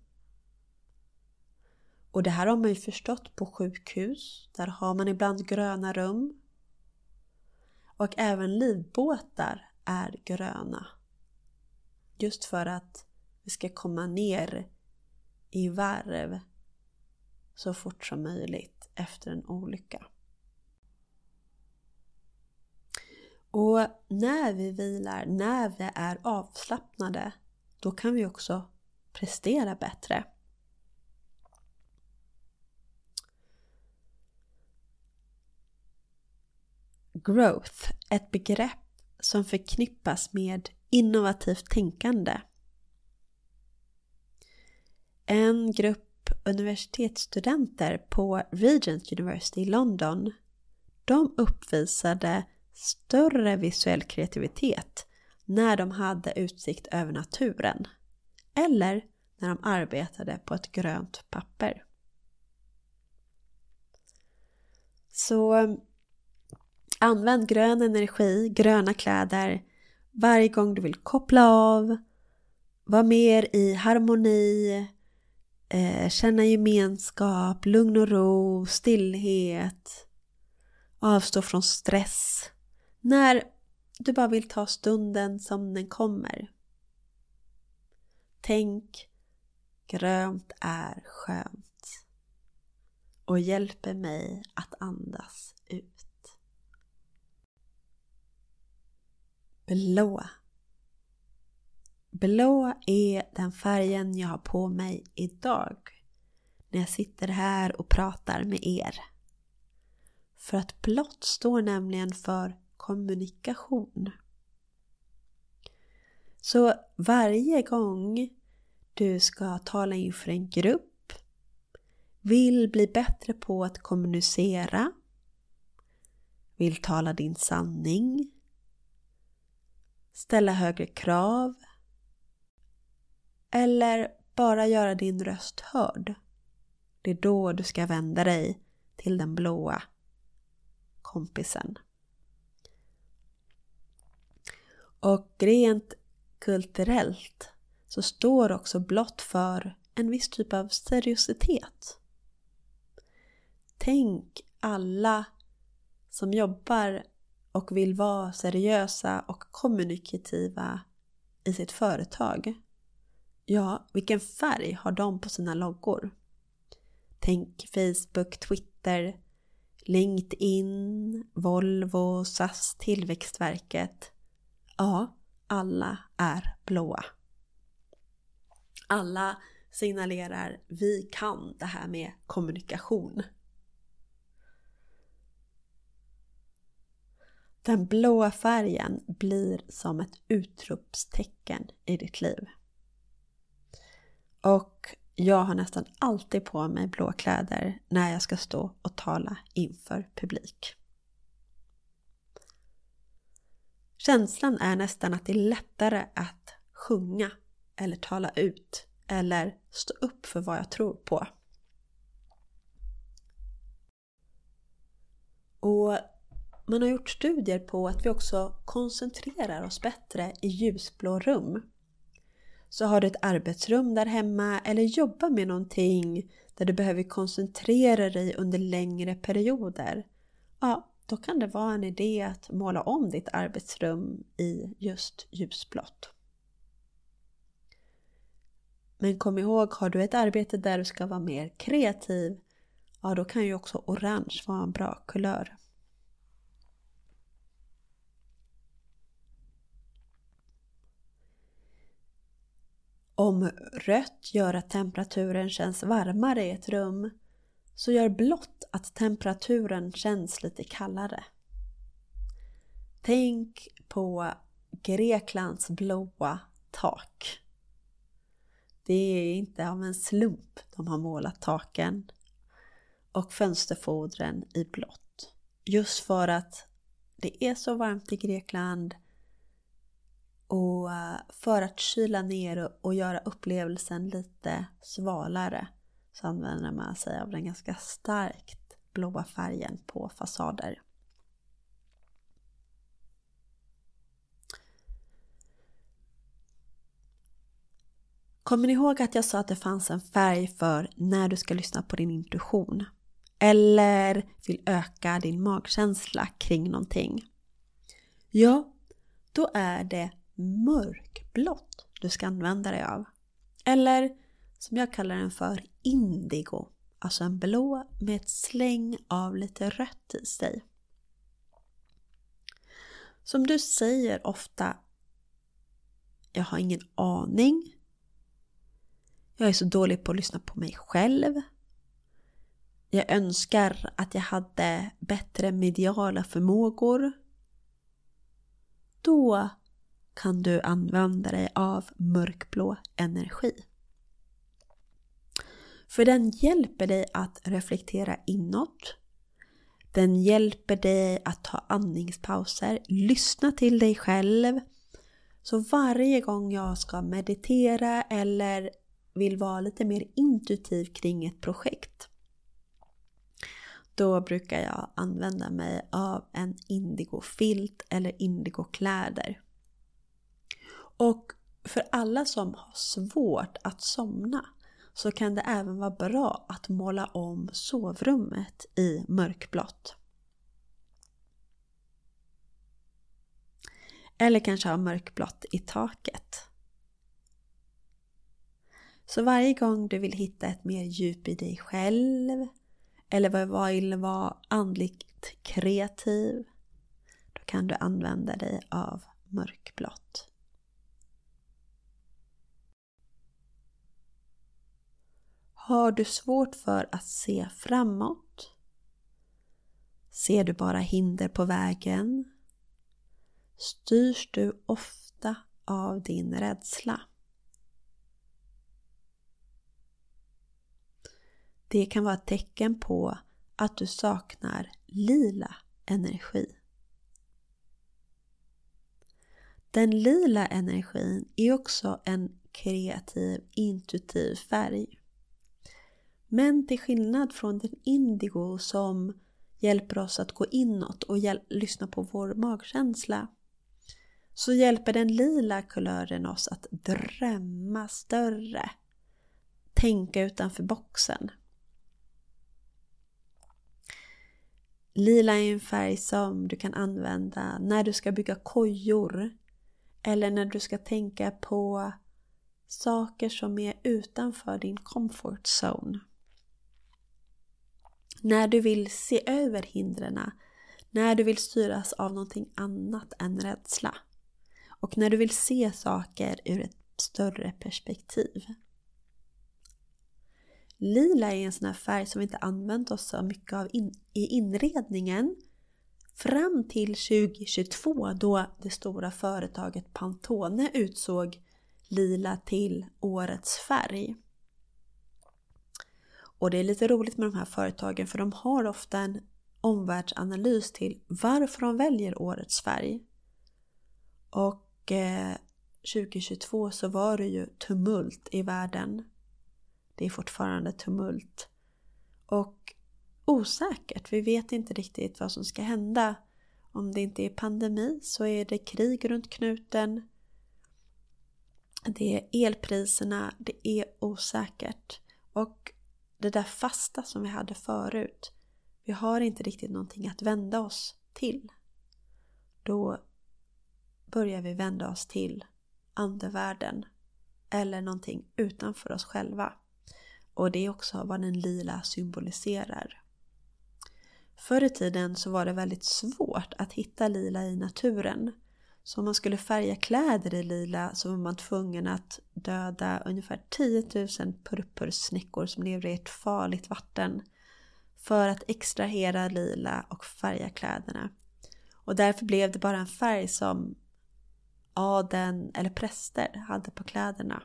Och det här har man ju förstått på sjukhus. Där har man ibland gröna rum. Och även livbåtar är gröna. Just för att vi ska komma ner i varv så fort som möjligt efter en olycka. Och när vi vilar, när vi är avslappnade, då kan vi också prestera bättre. Growth, ett begrepp som förknippas med innovativt tänkande. En grupp universitetsstudenter på Regent University i London de uppvisade större visuell kreativitet när de hade utsikt över naturen eller när de arbetade på ett grönt papper. Så använd grön energi, gröna kläder varje gång du vill koppla av, vara mer i harmoni, eh, känna gemenskap, lugn och ro, stillhet, avstå från stress. När du bara vill ta stunden som den kommer. Tänk, grönt är skönt och hjälper mig att andas ut. Blå. Blå är den färgen jag har på mig idag när jag sitter här och pratar med er. För att blått står nämligen för kommunikation. Så varje gång du ska tala inför en grupp, vill bli bättre på att kommunicera, vill tala din sanning, ställa högre krav eller bara göra din röst hörd. Det är då du ska vända dig till den blåa kompisen. Och rent kulturellt så står också blått för en viss typ av seriositet. Tänk alla som jobbar och vill vara seriösa och kommunikativa i sitt företag. Ja, vilken färg har de på sina loggor? Tänk Facebook, Twitter, LinkedIn, Volvo, SAS, Tillväxtverket. Ja, alla är blåa. Alla signalerar vi kan det här med kommunikation. Den blåa färgen blir som ett utropstecken i ditt liv. Och jag har nästan alltid på mig blå kläder när jag ska stå och tala inför publik. Känslan är nästan att det är lättare att sjunga eller tala ut eller stå upp för vad jag tror på. Och man har gjort studier på att vi också koncentrerar oss bättre i ljusblå rum. Så har du ett arbetsrum där hemma eller jobbar med någonting där du behöver koncentrera dig under längre perioder. Ja, då kan det vara en idé att måla om ditt arbetsrum i just ljusblått. Men kom ihåg, har du ett arbete där du ska vara mer kreativ, ja då kan ju också orange vara en bra kulör. Om rött gör att temperaturen känns varmare i ett rum så gör blått att temperaturen känns lite kallare. Tänk på Greklands blåa tak. Det är inte av en slump de har målat taken och fönsterfodren i blått. Just för att det är så varmt i Grekland och eh, för att kyla ner och göra upplevelsen lite svalare så använder man sig av den ganska starkt blåa färgen på fasader. Kommer ni ihåg att jag sa att det fanns en färg för när du ska lyssna på din intuition? Eller vill öka din magkänsla kring någonting? Ja, då är det mörkblått du ska använda dig av. Eller som jag kallar den för indigo. Alltså en blå med ett släng av lite rött i sig. Som du säger ofta Jag har ingen aning. Jag är så dålig på att lyssna på mig själv. Jag önskar att jag hade bättre mediala förmågor. Då kan du använda dig av mörkblå energi. För den hjälper dig att reflektera inåt. Den hjälper dig att ta andningspauser, lyssna till dig själv. Så varje gång jag ska meditera eller vill vara lite mer intuitiv kring ett projekt då brukar jag använda mig av en indigofilt eller indigokläder. Och för alla som har svårt att somna så kan det även vara bra att måla om sovrummet i mörkblått. Eller kanske ha mörkblått i taket. Så varje gång du vill hitta ett mer djup i dig själv eller vill vara andligt kreativ då kan du använda dig av mörkblått. Har du svårt för att se framåt? Ser du bara hinder på vägen? Styrs du ofta av din rädsla? Det kan vara ett tecken på att du saknar lila energi. Den lila energin är också en kreativ, intuitiv färg. Men till skillnad från den indigo som hjälper oss att gå inåt och lyssna på vår magkänsla så hjälper den lila kulören oss att drömma större, tänka utanför boxen. Lila är en färg som du kan använda när du ska bygga kojor eller när du ska tänka på saker som är utanför din comfort zone. När du vill se över hindren, när du vill styras av någonting annat än rädsla och när du vill se saker ur ett större perspektiv. Lila är en sån här färg som vi inte använt oss så mycket av in, i inredningen fram till 2022 då det stora företaget Pantone utsåg lila till årets färg. Och det är lite roligt med de här företagen för de har ofta en omvärldsanalys till varför de väljer årets färg. Och eh, 2022 så var det ju tumult i världen det är fortfarande tumult. Och osäkert, vi vet inte riktigt vad som ska hända. Om det inte är pandemi så är det krig runt knuten. Det är elpriserna, det är osäkert. Och det där fasta som vi hade förut, vi har inte riktigt någonting att vända oss till. Då börjar vi vända oss till andevärlden eller någonting utanför oss själva. Och det är också vad den lila symboliserar. Förr i tiden så var det väldigt svårt att hitta lila i naturen. Så om man skulle färga kläder i lila så var man tvungen att döda ungefär 10 000 purpursnäckor som lever i ett farligt vatten för att extrahera lila och färga kläderna. Och därför blev det bara en färg som adeln eller präster hade på kläderna.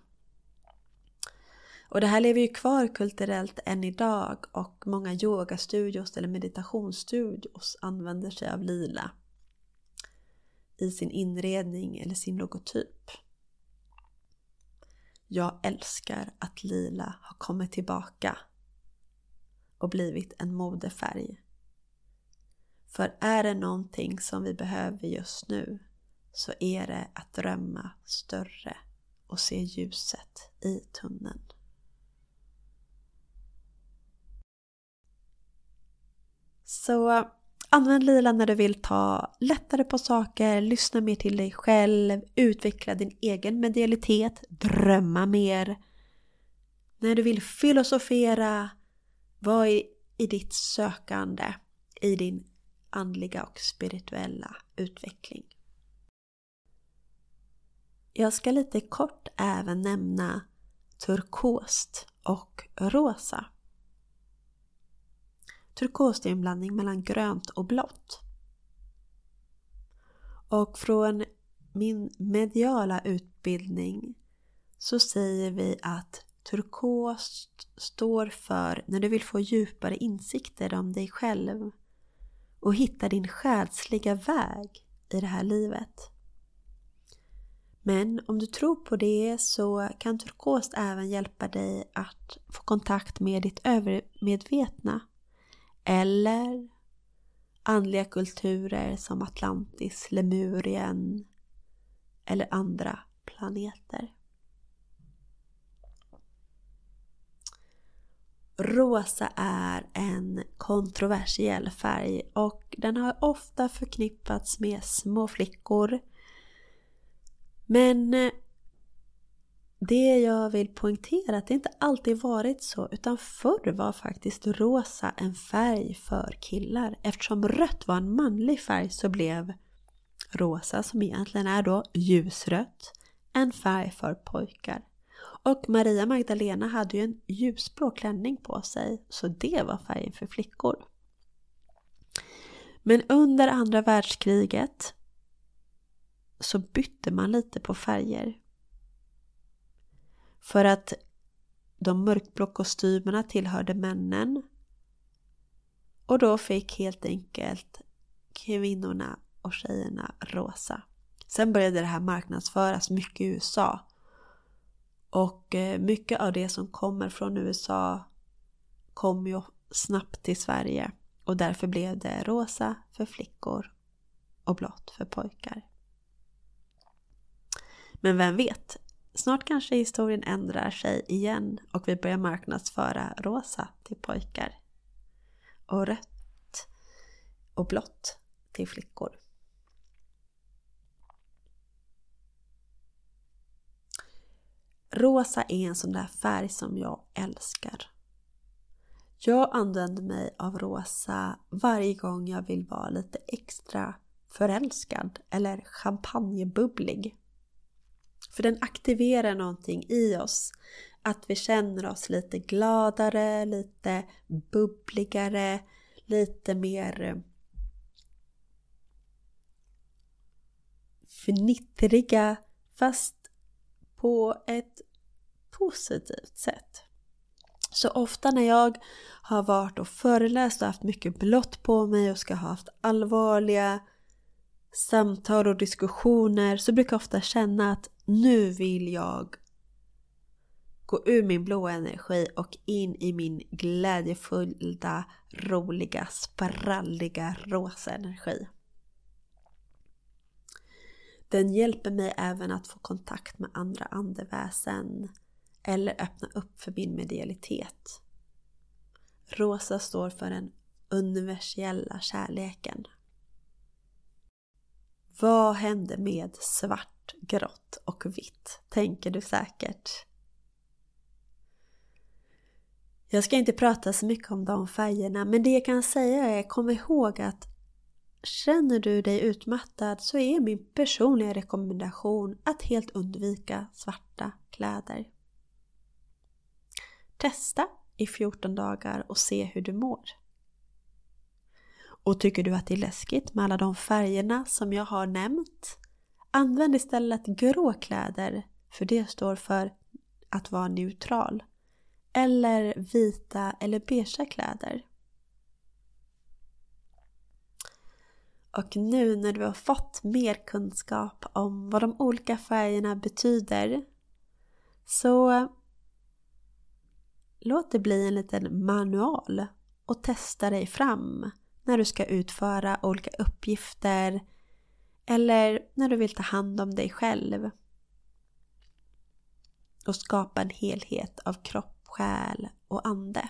Och det här lever ju kvar kulturellt än idag och många yogastudios eller meditationsstudios använder sig av lila i sin inredning eller sin logotyp. Jag älskar att lila har kommit tillbaka och blivit en modefärg. För är det någonting som vi behöver just nu så är det att drömma större och se ljuset i tunneln. Så använd lila när du vill ta lättare på saker, lyssna mer till dig själv, utveckla din egen medialitet, drömma mer. När du vill filosofera, var i, i ditt sökande, i din andliga och spirituella utveckling. Jag ska lite kort även nämna turkost och rosa. Turkos är en blandning mellan grönt och blått. Och från min mediala utbildning så säger vi att turkost står för när du vill få djupare insikter om dig själv och hitta din själsliga väg i det här livet. Men om du tror på det så kan turkost även hjälpa dig att få kontakt med ditt övermedvetna eller andliga kulturer som Atlantis, Lemurien eller andra planeter. Rosa är en kontroversiell färg och den har ofta förknippats med små flickor. Men eh, det jag vill poängtera är att det inte alltid varit så utan förr var faktiskt rosa en färg för killar. Eftersom rött var en manlig färg så blev rosa, som egentligen är då ljusrött, en färg för pojkar. Och Maria Magdalena hade ju en ljusblå klänning på sig, så det var färgen för flickor. Men under andra världskriget så bytte man lite på färger. För att de mörkblå kostymerna tillhörde männen. Och då fick helt enkelt kvinnorna och tjejerna rosa. Sen började det här marknadsföras mycket i USA. Och eh, mycket av det som kommer från USA kom ju snabbt till Sverige. Och därför blev det rosa för flickor och blått för pojkar. Men vem vet, snart kanske historien ändrar sig igen och vi börjar marknadsföra rosa till pojkar. Och rött och blått till flickor. Rosa är en sån där färg som jag älskar. Jag använder mig av rosa varje gång jag vill vara lite extra förälskad eller champagnebubblig. För den aktiverar någonting i oss. Att vi känner oss lite gladare, lite bubbligare, lite mer eh, fnittriga fast på ett positivt sätt. Så ofta när jag har varit och föreläst och haft mycket blått på mig och ska ha haft allvarliga samtal och diskussioner så brukar jag ofta känna att nu vill jag gå ur min blåa energi och in i min glädjefulla, roliga, spralliga rosa energi. Den hjälper mig även att få kontakt med andra andeväsen eller öppna upp för min medialitet. Rosa står för den universella kärleken. Vad hände med svart, grått och vitt? Tänker du säkert. Jag ska inte prata så mycket om de färgerna men det jag kan säga är kom ihåg att Känner du dig utmattad så är min personliga rekommendation att helt undvika svarta kläder. Testa i 14 dagar och se hur du mår. Och tycker du att det är läskigt med alla de färgerna som jag har nämnt? Använd istället grå kläder, för det står för att vara neutral. Eller vita eller beige kläder. Och nu när du har fått mer kunskap om vad de olika färgerna betyder så låt det bli en liten manual och testa dig fram när du ska utföra olika uppgifter eller när du vill ta hand om dig själv och skapa en helhet av kropp, själ och ande.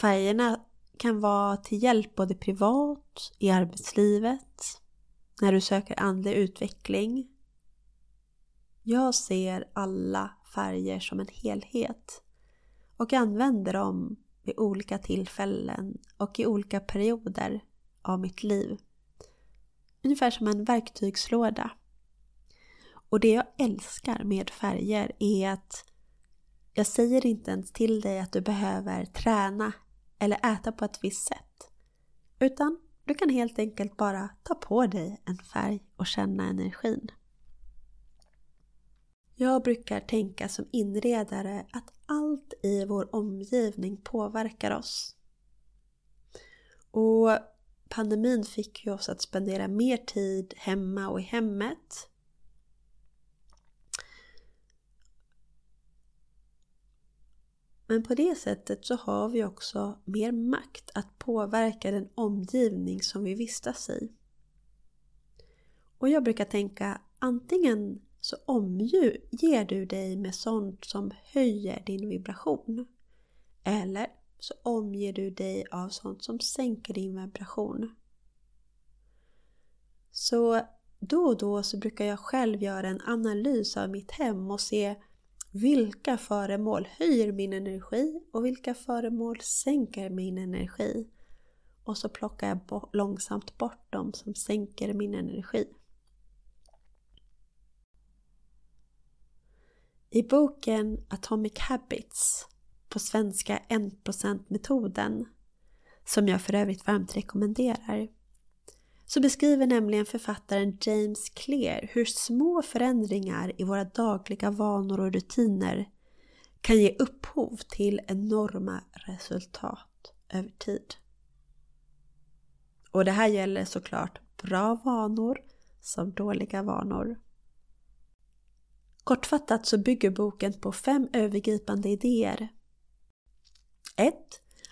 Färgerna kan vara till hjälp både privat, i arbetslivet, när du söker andlig utveckling. Jag ser alla färger som en helhet och använder dem vid olika tillfällen och i olika perioder av mitt liv. Ungefär som en verktygslåda. Och det jag älskar med färger är att Jag säger inte ens till dig att du behöver träna eller äta på ett visst sätt. Utan du kan helt enkelt bara ta på dig en färg och känna energin. Jag brukar tänka som inredare att allt i vår omgivning påverkar oss. Och pandemin fick ju oss att spendera mer tid hemma och i hemmet. Men på det sättet så har vi också mer makt att påverka den omgivning som vi vistas i. Och jag brukar tänka antingen så omger du dig med sånt som höjer din vibration. Eller så omger du dig av sånt som sänker din vibration. Så då och då så brukar jag själv göra en analys av mitt hem och se vilka föremål höjer min energi och vilka föremål sänker min energi. Och så plockar jag långsamt bort dem som sänker min energi. I boken Atomic Habits, på svenska 1%-metoden, som jag för övrigt varmt rekommenderar, så beskriver nämligen författaren James Clear hur små förändringar i våra dagliga vanor och rutiner kan ge upphov till enorma resultat över tid. Och det här gäller såklart bra vanor som dåliga vanor. Kortfattat så bygger boken på fem övergripande idéer. 1.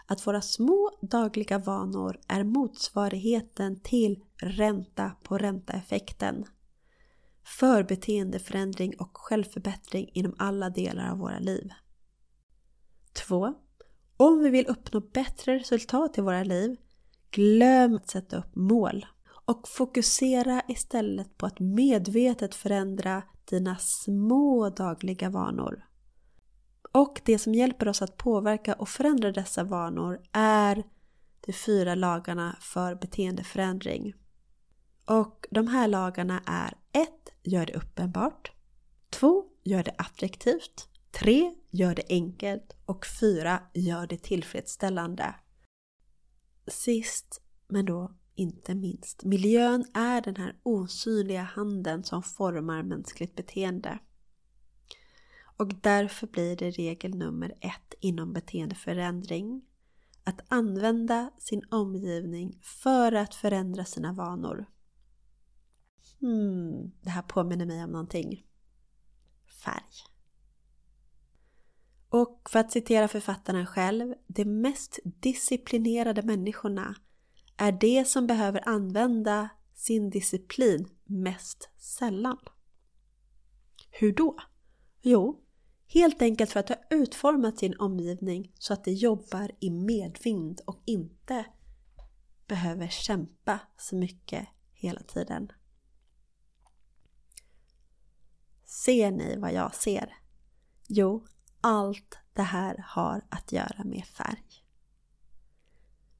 Att våra små dagliga vanor är motsvarigheten till ränta på ränta-effekten för beteendeförändring och självförbättring inom alla delar av våra liv. 2. Om vi vill uppnå bättre resultat i våra liv, glöm att sätta upp mål och fokusera istället på att medvetet förändra dina små dagliga vanor. Och det som hjälper oss att påverka och förändra dessa vanor är de fyra lagarna för beteendeförändring. Och de här lagarna är 1. Gör det uppenbart 2. Gör det attraktivt 3. Gör det enkelt och 4. Gör det tillfredsställande. Sist men då inte minst. Miljön är den här osynliga handen som formar mänskligt beteende. Och därför blir det regel nummer ett inom beteendeförändring att använda sin omgivning för att förändra sina vanor. Hmm, det här påminner mig om någonting. Färg. Och för att citera författaren själv, de mest disciplinerade människorna är de som behöver använda sin disciplin mest sällan. Hur då? Jo, helt enkelt för att ha utformat sin omgivning så att det jobbar i medvind och inte behöver kämpa så mycket hela tiden. Ser ni vad jag ser? Jo, allt det här har att göra med färg.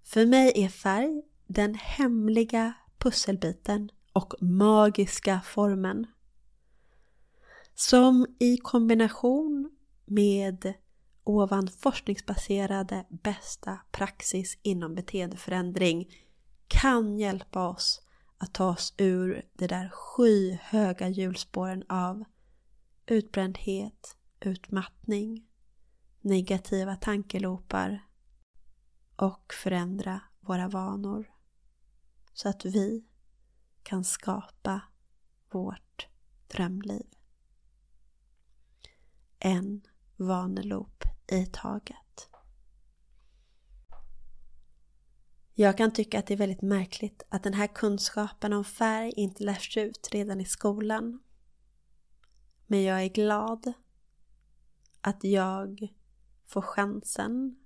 För mig är färg den hemliga pusselbiten och magiska formen. Som i kombination med ovan forskningsbaserade bästa praxis inom beteendeförändring kan hjälpa oss att ta oss ur det där skyhöga hjulspåren av utbrändhet, utmattning, negativa tankelopar och förändra våra vanor så att vi kan skapa vårt drömliv. En vanelop i taget. Jag kan tycka att det är väldigt märkligt att den här kunskapen om färg inte lärs ut redan i skolan. Men jag är glad att jag får chansen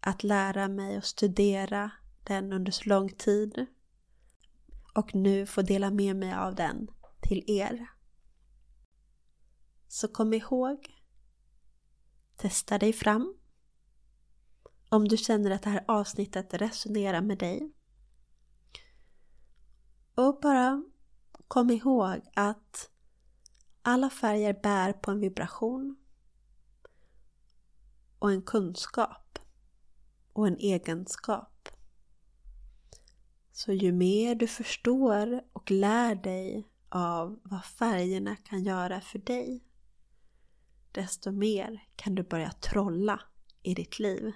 att lära mig och studera den under så lång tid och nu får dela med mig av den till er. Så kom ihåg, testa dig fram. Om du känner att det här avsnittet resonerar med dig. Och bara kom ihåg att alla färger bär på en vibration och en kunskap och en egenskap. Så ju mer du förstår och lär dig av vad färgerna kan göra för dig, desto mer kan du börja trolla i ditt liv.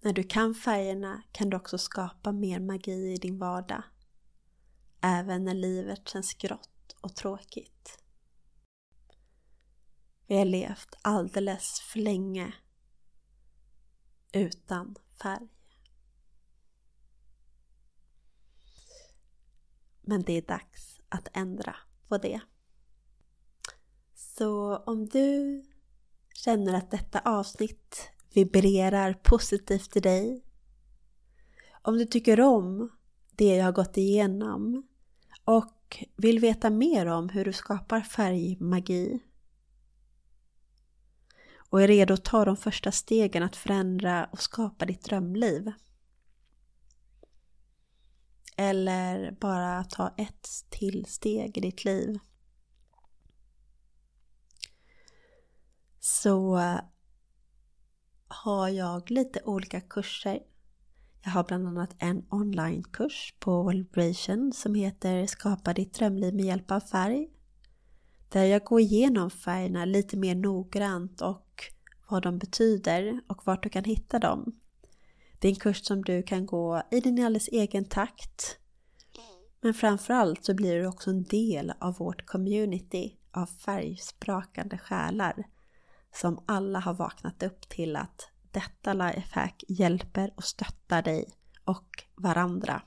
När du kan färgerna kan du också skapa mer magi i din vardag. Även när livet känns grått och tråkigt. Vi har levt alldeles för länge utan färg. Men det är dags att ändra på det. Så om du känner att detta avsnitt vibrerar positivt i dig, om du tycker om det jag har gått igenom och vill veta mer om hur du skapar färgmagi och är redo att ta de första stegen att förändra och skapa ditt drömliv. Eller bara ta ett till steg i ditt liv. Så har jag lite olika kurser. Jag har bland annat en onlinekurs på Vibration som heter Skapa ditt drömliv med hjälp av färg. Där jag går igenom färgerna lite mer noggrant och vad de betyder och vart du kan hitta dem. Det är en kurs som du kan gå i din alldeles egen takt. Men framförallt så blir du också en del av vårt community av färgsprakande själar som alla har vaknat upp till att detta lifehack hjälper och stöttar dig och varandra.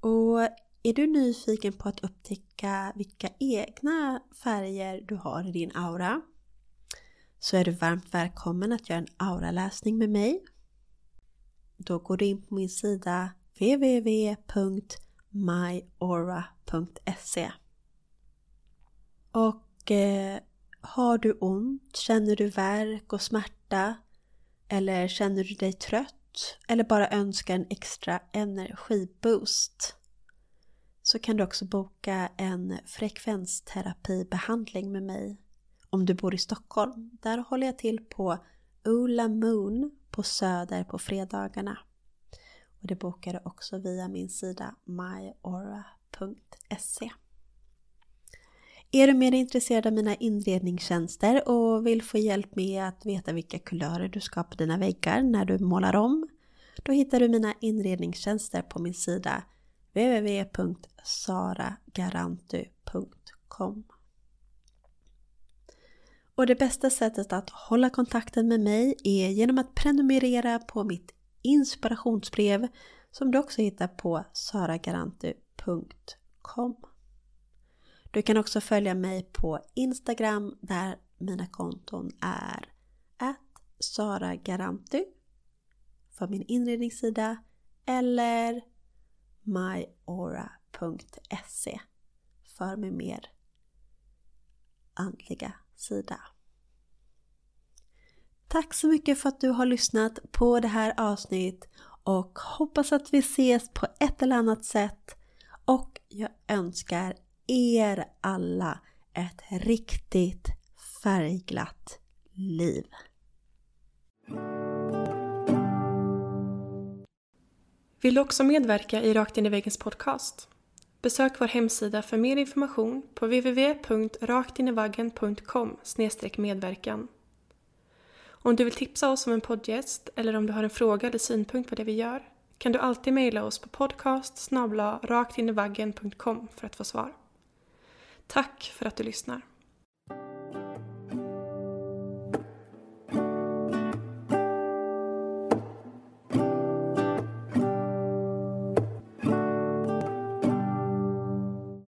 Och är du nyfiken på att upptäcka vilka egna färger du har i din aura så är du varmt välkommen att göra en auraläsning med mig. Då går du in på min sida www.myaura.se Och eh, har du ont? Känner du värk och smärta? Eller känner du dig trött? Eller bara önskar en extra energiboost? Så kan du också boka en frekvensterapibehandling med mig om du bor i Stockholm. Där håller jag till på Ola Moon på Söder på fredagarna. Och det bokar du också via min sida myaura.se. Är du mer intresserad av mina inredningstjänster och vill få hjälp med att veta vilka kulörer du ska ha på dina väggar när du målar om? Då hittar du mina inredningstjänster på min sida www.saragarantu.com Och det bästa sättet att hålla kontakten med mig är genom att prenumerera på mitt inspirationsbrev som du också hittar på saragarantu.com du kan också följa mig på Instagram där mina konton är att Sara för min inredningssida eller myaura.se för min mer andliga sida. Tack så mycket för att du har lyssnat på det här avsnittet och hoppas att vi ses på ett eller annat sätt och jag önskar er alla ett riktigt färgglatt liv. Vill du också medverka i Rakt in i väggens podcast? Besök vår hemsida för mer information på www.raktinivaggen.com medverkan. Om du vill tipsa oss om en poddgäst eller om du har en fråga eller synpunkt på det vi gör kan du alltid mejla oss på podcast raktinivaggen.com för att få svar. Tack för att du lyssnar.